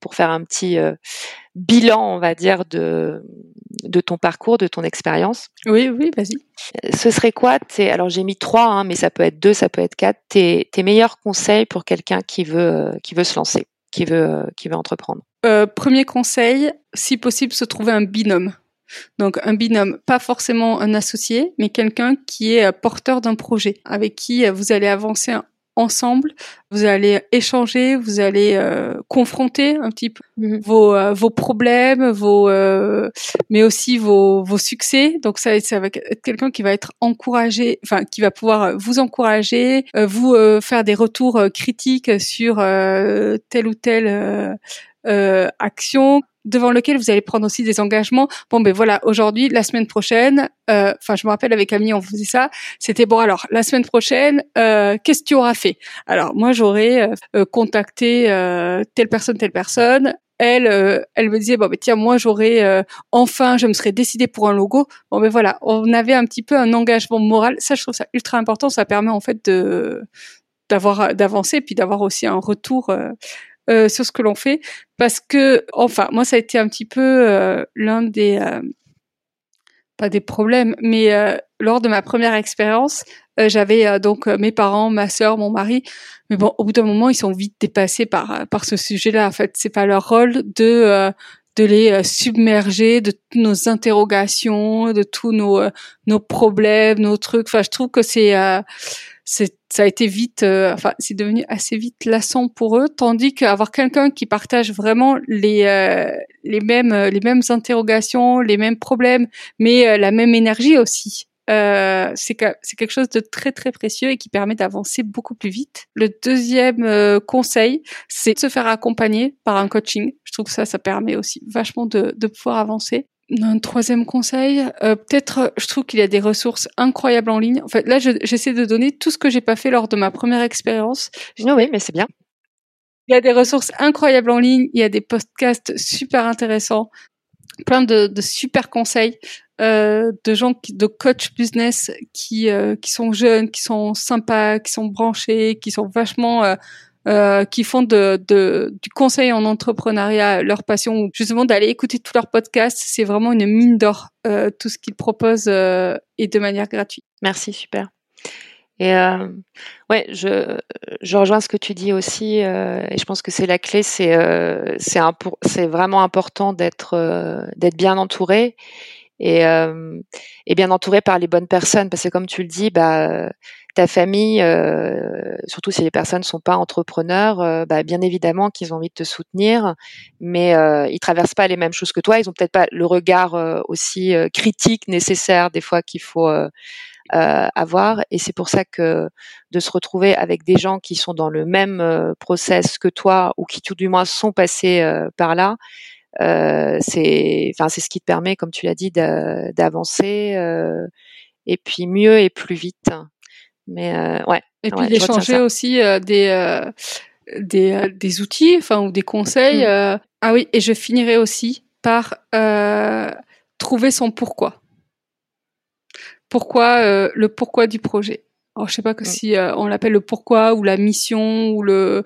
pour faire un petit bilan, on va dire, de, de ton parcours, de ton expérience. Oui, oui, vas-y. Ce serait quoi Alors j'ai mis trois, hein, mais ça peut être deux, ça peut être quatre. Tes, tes meilleurs conseils pour quelqu'un qui veut, qui veut se lancer, qui veut, qui veut entreprendre? premier conseil, si possible, se trouver un binôme. Donc un binôme, pas forcément un associé, mais quelqu'un qui est porteur d'un projet, avec qui vous allez avancer ensemble, vous allez échanger, vous allez euh, confronter un petit peu mhm. vos, euh, vos problèmes, vos euh, mais aussi vos, vos succès. Donc ça, ça va être quelqu'un qui va être encouragé, enfin qui va pouvoir vous encourager, vous faire des retours critiques sur telle ou telle action devant lequel vous allez prendre aussi des engagements. Bon, ben voilà, aujourd'hui, la semaine prochaine, euh, enfin, je me rappelle avec Camille, on faisait ça. C'était bon. Alors, la semaine prochaine, euh, qu'est-ce que tu auras fait? Alors, moi, j'aurais euh, contacté telle personne, telle personne. Elle, elle me disait bon, ben tiens, moi, j'aurais enfin, je me serais décidée pour un logo. Bon, ben voilà, on avait un petit peu un engagement moral. Ça, je trouve ça ultra important. Ça permet en fait de d'avoir d'avancer puis d'avoir aussi un retour euh, sur ce que l'on fait. Parce que enfin moi ça a été un petit peu euh, l'un des euh, pas des problèmes mais lors de ma première expérience j'avais donc mes parents ma sœur mon mari. Mais bon au bout d'un moment ils sont vite dépassés par par ce sujet-là en fait. C'est pas leur rôle de de les submerger de nos interrogations de tous nos nos problèmes nos trucs. Enfin je trouve que c'est ça a été vite, euh, enfin, c'est devenu assez vite lassant pour eux, tandis qu'avoir quelqu'un qui partage vraiment les euh, les mêmes euh, les mêmes interrogations, les mêmes problèmes, mais la même énergie aussi. c'est c'est quelque chose de très très précieux et qui permet d'avancer beaucoup plus vite. Le deuxième conseil, c'est de se faire accompagner par un coaching. Je trouve que ça, ça permet aussi vachement de, de pouvoir avancer. Un troisième conseil, euh, peut-être, je trouve qu'il y a des ressources incroyables en ligne. En fait, là, j'essaie de donner tout ce que j'ai pas fait lors de ma première expérience. Oui, mais c'est bien. Il y a des ressources incroyables en ligne. Il y a des podcasts super intéressants, plein de, de super conseils euh, de gens qui, de coach business qui euh, qui sont jeunes, qui sont sympas, qui sont branchés, qui sont vachement euh, qui font de, de, du conseil en entrepreneuriat leur passion, justement d'aller écouter tous leurs podcasts. C'est vraiment une mine d'or, euh, tout ce qu'ils proposent euh, et de manière gratuite. Merci, super. Et euh, ouais, je, je rejoins ce que tu dis aussi, euh, et je pense que c'est la clé. C'est euh, c'est vraiment important d'être d'être bien entouré et et bien entouré par les bonnes personnes, parce que comme tu le dis, bah ta famille, euh, surtout si les personnes sont pas entrepreneurs, euh, bah, bien évidemment qu'ils ont envie de te soutenir, mais euh, ils traversent pas les mêmes choses que toi. Ils ont peut-être pas le regard euh, aussi critique nécessaire des fois qu'il faut avoir. Et c'est pour ça que de se retrouver avec des gens qui sont dans le même process que toi ou qui tout du moins sont passés par là, c'est, enfin, c'est ce qui te permet, comme tu l'as dit, d'avancer et puis mieux et plus vite. Mais euh, ouais. Et puis d'échanger aussi euh, des euh, des, des outils, enfin ou des conseils. Mm. ah oui, et je finirai aussi par trouver son pourquoi. Pourquoi le pourquoi du projet. Alors je sais pas que mm. si on l'appelle le pourquoi ou la mission ou le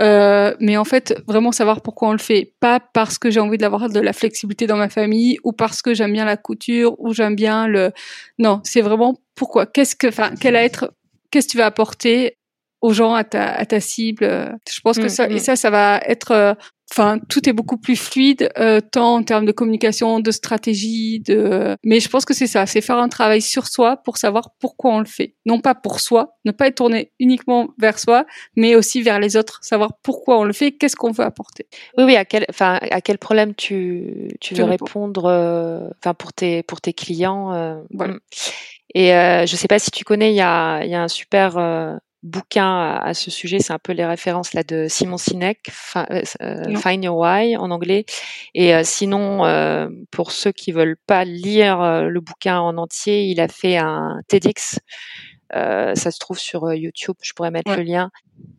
euh, mais en fait, vraiment savoir pourquoi on le fait. Pas parce que j'ai envie d'avoir de la flexibilité dans ma famille ou parce que j'aime bien la couture ou j'aime bien le. Non, c'est vraiment pourquoi. Qu'est-ce que, enfin, quel va être qu'est-ce que tu vas apporter aux gens, à ta, à ta cible? Je pense que mm, ça, et mm. ça, ça va être, euh, enfin, tout est beaucoup plus fluide, euh, tant en termes de communication, de stratégie, de. Mais je pense que c'est ça, c'est faire un travail sur soi pour savoir pourquoi on le fait, non pas pour soi, ne pas être tourné uniquement vers soi, mais aussi vers les autres, savoir pourquoi on le fait, qu'est-ce qu'on veut apporter. Oui, oui, à quel, enfin, à quel problème tu, tu veux répondre, euh, enfin, pour tes, pour tes clients. Voilà. Mm. Et euh, je ne sais pas si tu connais, il y a, y a, un super euh, bouquin à, ce sujet, c'est un peu les références là de Simon Sinek, euh, Find Your Why en anglais. Et sinon, pour ceux qui veulent pas lire le bouquin en entier, il a fait un TEDx. ça se trouve sur YouTube, je pourrais mettre le lien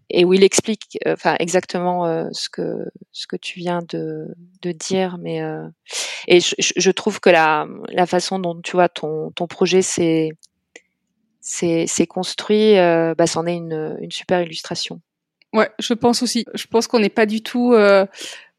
et où il explique euh, enfin exactement euh, ce que ce que tu viens de, de dire mais euh, et je, je, trouve que la la façon dont tu vois ton ton projet c'est c'est construit bah c'en est une super illustration. Ouais je pense aussi. Je pense qu'on n'est pas du tout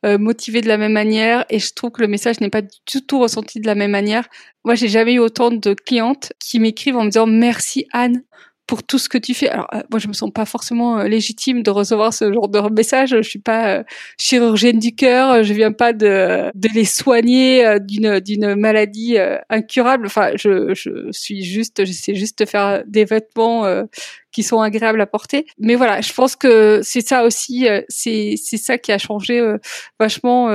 motivés de la même manière et je trouve que le message n'est pas du tout ressenti de la même manière. Moi, j'ai jamais eu autant de clientes qui m'écrivent en me disant merci Anne pour tout ce que tu fais. Alors euh, moi je me sens pas forcément euh, légitime de recevoir ce genre de message. Je suis pas euh, chirurgienne du cœur. Je viens pas de de les soigner d'une d'une maladie incurable. Enfin je je suis juste j'essaie juste de faire des vêtements qui sont agréables à porter. Mais voilà, je pense que c'est ça aussi, c'est c'est ça qui a changé vachement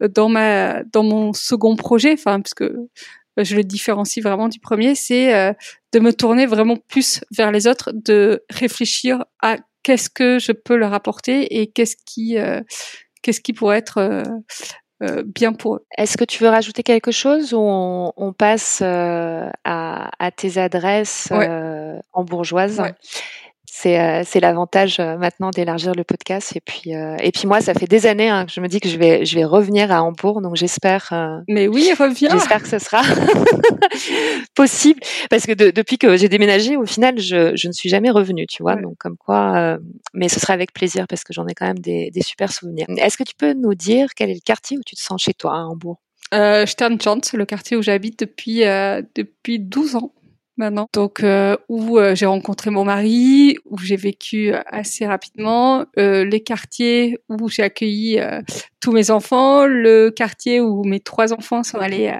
dans ma dans mon second projet. Enfin parce que je le différencie vraiment du premier, c'est euh, de me tourner vraiment plus vers les autres, de réfléchir à qu'est-ce que je peux leur apporter et qu'est-ce qui, euh, qu'est-ce qui pourrait être euh, bien pour eux. Est-ce que tu veux rajouter quelque chose ou on, passe à, à, tes adresses en bourgeoise? Euh, c'est l'avantage euh, maintenant d'élargir le podcast. Et puis euh, et puis moi ça fait des années hein, que je me dis que je vais je vais revenir à Hambourg. Donc j'espère mais oui reviens. j'espère que ce sera <laughs> possible. Parce que depuis que j'ai déménagé au final je, je ne suis jamais revenue tu vois. Donc comme quoi mais ce sera avec plaisir parce que j'en ai quand même des, des super souvenirs. Est-ce que tu peux nous dire quel est le quartier où tu te sens chez toi à Hambourg? Euh, Sternchant, le quartier où j'habite depuis depuis 12 ans maintenant. Donc euh, où euh, j'ai rencontré mon mari, où j'ai vécu assez rapidement, euh, les quartiers où j'ai accueilli tous mes enfants, le quartier où mes trois enfants sont allés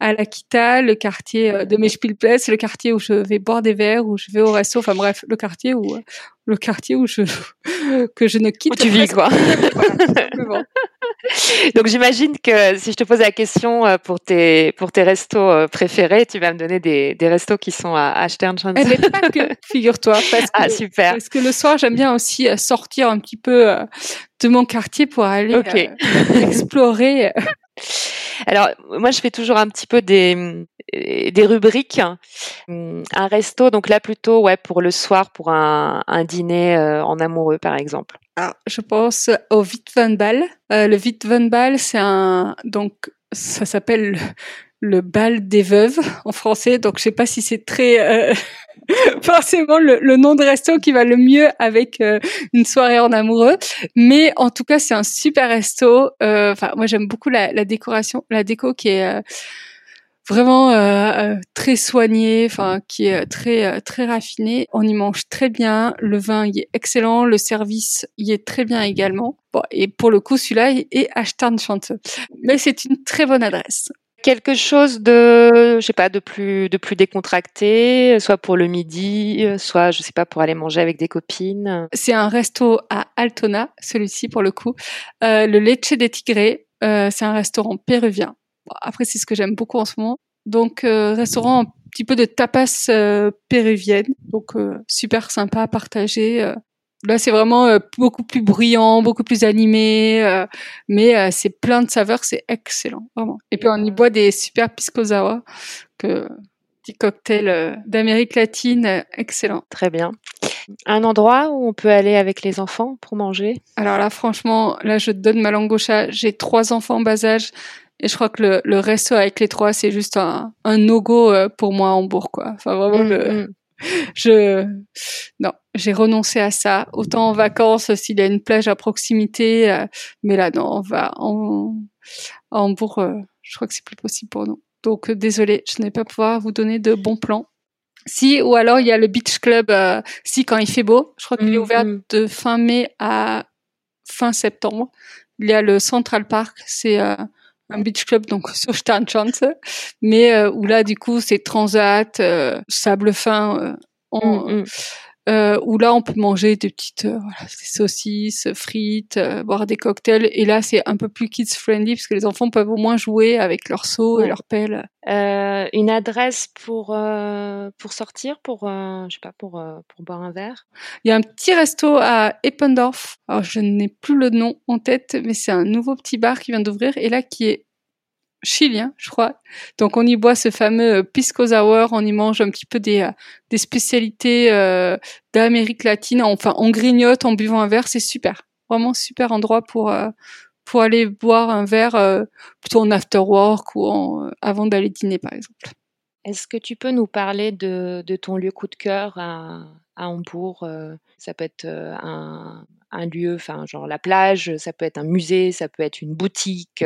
à l'Aquita, le quartier de Mechpilples, le quartier où je vais boire des verres, où je vais au resto, enfin bref, le quartier où le quartier où je <laughs> que je ne quitte. Où tu vis quoi. <laughs> <laughs> Donc j'imagine que si je te pose la question euh, pour tes pour tes restos euh, préférés, tu vas me donner des, des restos qui sont à, à Sternschanze. Eh ben, pas que, <laughs> figure-toi. ah super. Parce que le soir j'aime bien aussi euh, sortir un petit peu de mon quartier pour aller explorer. <laughs> Alors, moi, je fais toujours un petit peu des, des rubriques. Un resto, donc là, plutôt, ouais, pour le soir, pour un, un dîner en amoureux, par exemple. Alors, je pense au Witwenball. Euh, le Witwenball, c'est un, donc, ça s'appelle le, bal des veuves en français. Donc, je sais pas si c'est très, euh, <laughs> forcément le, nom de resto qui va le mieux avec euh, une soirée en amoureux. Mais en tout cas, c'est un super resto. Euh, enfin, moi, j'aime beaucoup la, la, décoration, la déco qui est vraiment euh, euh, très soigné, enfin qui est très euh, très raffiné. On y mange très bien, le vin y est excellent, le service y est très bien également. Bon, et pour le coup, celui-là est à Sternschanze. Mais c'est une très bonne adresse quelque chose de je sais pas de plus de plus décontracté soit pour le midi soit je sais pas pour aller manger avec des copines c'est un resto à Altona celui-ci pour le coup euh, le Leche des Tigrés euh, c'est un restaurant péruvien après, c'est ce que j'aime beaucoup en ce moment. Donc, euh, restaurant un petit peu de tapas euh, péruvienne. Donc, euh, super sympa à partager. Euh. Là, c'est vraiment beaucoup plus bruyant, beaucoup plus animé, mais c'est plein de saveurs, c'est excellent, vraiment. Et puis, on y boit des super pisco que petit cocktail d'Amérique latine, excellent. Très bien. Un endroit où on peut aller avec les enfants pour manger? Alors là, franchement, là, je donne ma langue au chat. J'ai trois enfants en bas âge. Et je crois que le, le resto avec les trois, c'est juste un, un no-go euh, pour moi à Hambourg, quoi. Enfin, vraiment, le, mm, mm. <laughs> je, non, j'ai renoncé à ça. Autant en vacances, s'il y a une plage à proximité, euh, mais là, non, on va en, à Hambourg, euh, je crois que c'est plus possible pour nous. Donc, désolé, je n'ai pas pouvoir vous donner de bons plans. Si, ou alors il y a le beach club, si quand il fait beau, je crois qu'il est mm, ouvert de fin mai à fin septembre. Il y a le Central Park, c'est un beach club donc <laughs> sur Sternchance, mais euh, où là du coup c'est transat, euh, sable fin, euh, mm, mm. Euh, où là on peut manger des petites euh, voilà, des saucisses, frites, euh, boire des cocktails. Et là c'est un peu plus kids friendly parce que les enfants peuvent au moins jouer avec leurs seaux et leurs pelles. une adresse pour pour sortir, pour je sais pas pour pour boire un verre? Il y a un petit resto à Eppendorf. Alors je n'ai plus le nom en tête, mais c'est un nouveau petit bar qui vient d'ouvrir et là qui est chilien, je crois. Donc on y boit ce fameux euh, pisco sour, on y mange un petit peu des, euh, spécialités euh, d'Amérique latine, enfin on grignote en buvant un verre, c'est super. Vraiment super endroit pour pour aller boire un verre plutôt en after work ou avant d'aller dîner par exemple. Est-ce que tu peux nous parler de, de ton lieu coup de cœur à, à Hambourg Ça peut être un, un lieu, enfin genre la plage, ça peut être un musée, ça peut être une boutique,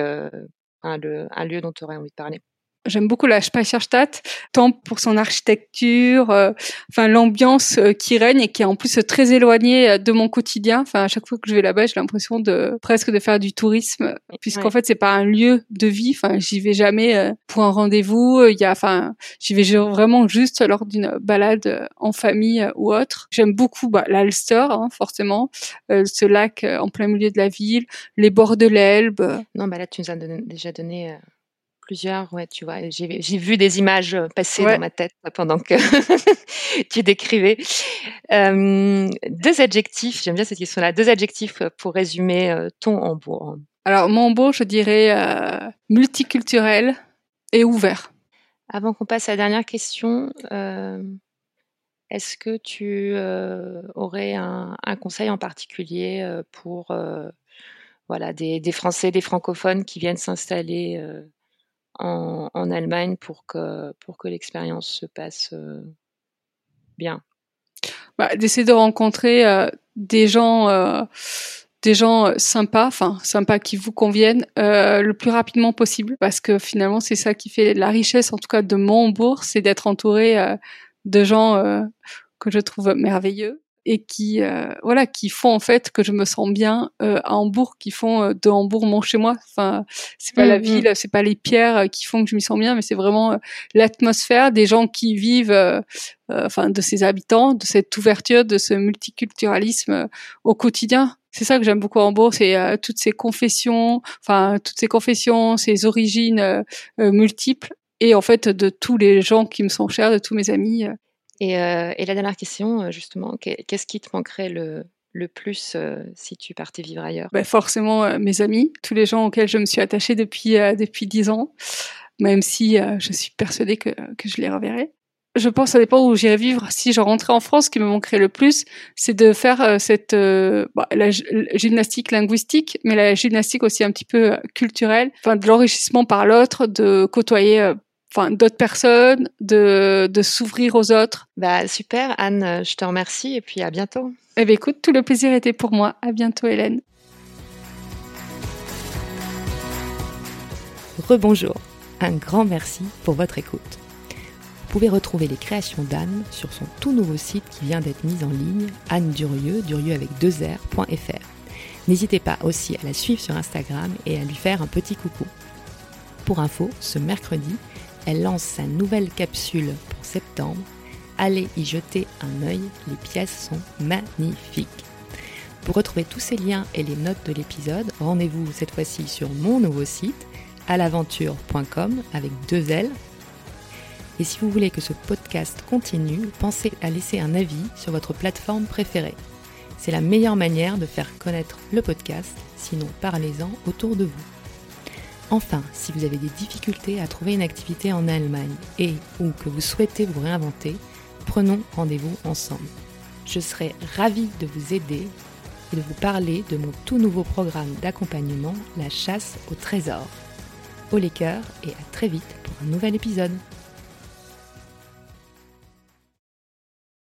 un, un lieu dont tu aurais envie de parler. J'aime beaucoup la Speicherstadt, tant pour son architecture, euh, enfin l'ambiance euh, qui règne et qui est en plus très éloignée euh, de mon quotidien. Enfin, à chaque fois que je vais là-bas, j'ai l'impression de presque de faire du tourisme, puisqu'en fait c'est pas un lieu de vie. Enfin, j'y vais jamais pour un rendez-vous. Il y a, enfin, j'y vais vraiment juste lors d'une balade en famille ou autre. J'aime beaucoup bah, l'Alster, hein, forcément, ce lac en plein milieu de la ville, les bords de l'Elbe. Non, bah là tu nous as déjà donné plusieurs, ouais, tu vois. J'ai vu des images euh, passer dans ma tête pendant que <laughs> tu décrivais. deux adjectifs, j'aime bien cette question-là, deux adjectifs euh, pour résumer euh, ton Hambourg. Alors, mon Hambourg, je dirais multiculturel et ouvert. Avant qu'on passe à la dernière question, est-ce que tu aurais un, conseil en particulier pour voilà, des, des, Français, des francophones qui viennent s'installer en, Allemagne pour que, pour que l'expérience se passe euh, bien. Bah, D'essayer de rencontrer euh, des gens euh, des gens sympas, enfin sympas qui vous conviennent le plus rapidement possible, parce que finalement c'est ça qui fait la richesse, en tout cas de mon bourg, c'est d'être entouré de gens que je trouve merveilleux et qui euh, voilà qui font en fait que je me sens bien euh, à Hambourg qui font euh, de Hambourg mon chez moi enfin c'est pas la mm, mm. ville c'est pas les pierres qui font que je m'y sens bien mais c'est vraiment l'atmosphère des gens qui vivent enfin de ces habitants de cette ouverture de ce multiculturalisme au quotidien c'est ça que j'aime beaucoup à Hambourg, c'est toutes ces confessions, enfin toutes ces confessions, ces origines multiples, et en fait de tous les gens qui me sont chers, de tous mes amis. Euh, et, la dernière question, euh, justement, qu'est-ce qui te manquerait le, plus euh, si tu partais vivre ailleurs? Ben Forcément, mes amis, tous les gens auxquels je me suis attachée depuis depuis dix ans, même si je suis persuadée que, que je les reverrai. Je pense, ça dépend où j'irai vivre. Si je rentrais en France, ce qui me manquerait le plus, c'est de faire cette bah, la, gymnastique linguistique, mais la gymnastique aussi un petit peu culturelle, enfin de l'enrichissement par l'autre, de côtoyer enfin d'autres personnes, de, de s'ouvrir aux autres. Bah super Anne, je te remercie et puis à bientôt. Eh bien écoute, tout le plaisir était pour moi. À bientôt Hélène. Rebonjour. Un grand merci pour votre écoute. Vous pouvez retrouver les créations d'Anne sur son tout nouveau site qui vient d'être mis en ligne, Anne Durieux, Durieux avec deux R.fr. N'hésitez pas aussi à la suivre sur Instagram et à lui faire un petit coucou. Pour info, ce mercredi, elle lance sa nouvelle capsule pour septembre. Allez y jeter un œil, les pièces sont magnifiques. Pour retrouver tous ces liens et les notes de l'épisode, rendez-vous cette fois-ci sur mon nouveau site, alaventure.com avec deux L. Et si vous voulez que ce podcast continue, pensez à laisser un avis sur votre plateforme préférée. C'est la meilleure manière de faire connaître le podcast, sinon parlez-en autour de vous. Enfin, si vous avez des difficultés à trouver une activité en Allemagne et ou que vous souhaitez vous réinventer, prenons rendez-vous ensemble. Je serai ravie de vous aider et de vous parler de mon tout nouveau programme d'accompagnement, la chasse au trésor. Au les et à très vite pour un nouvel épisode.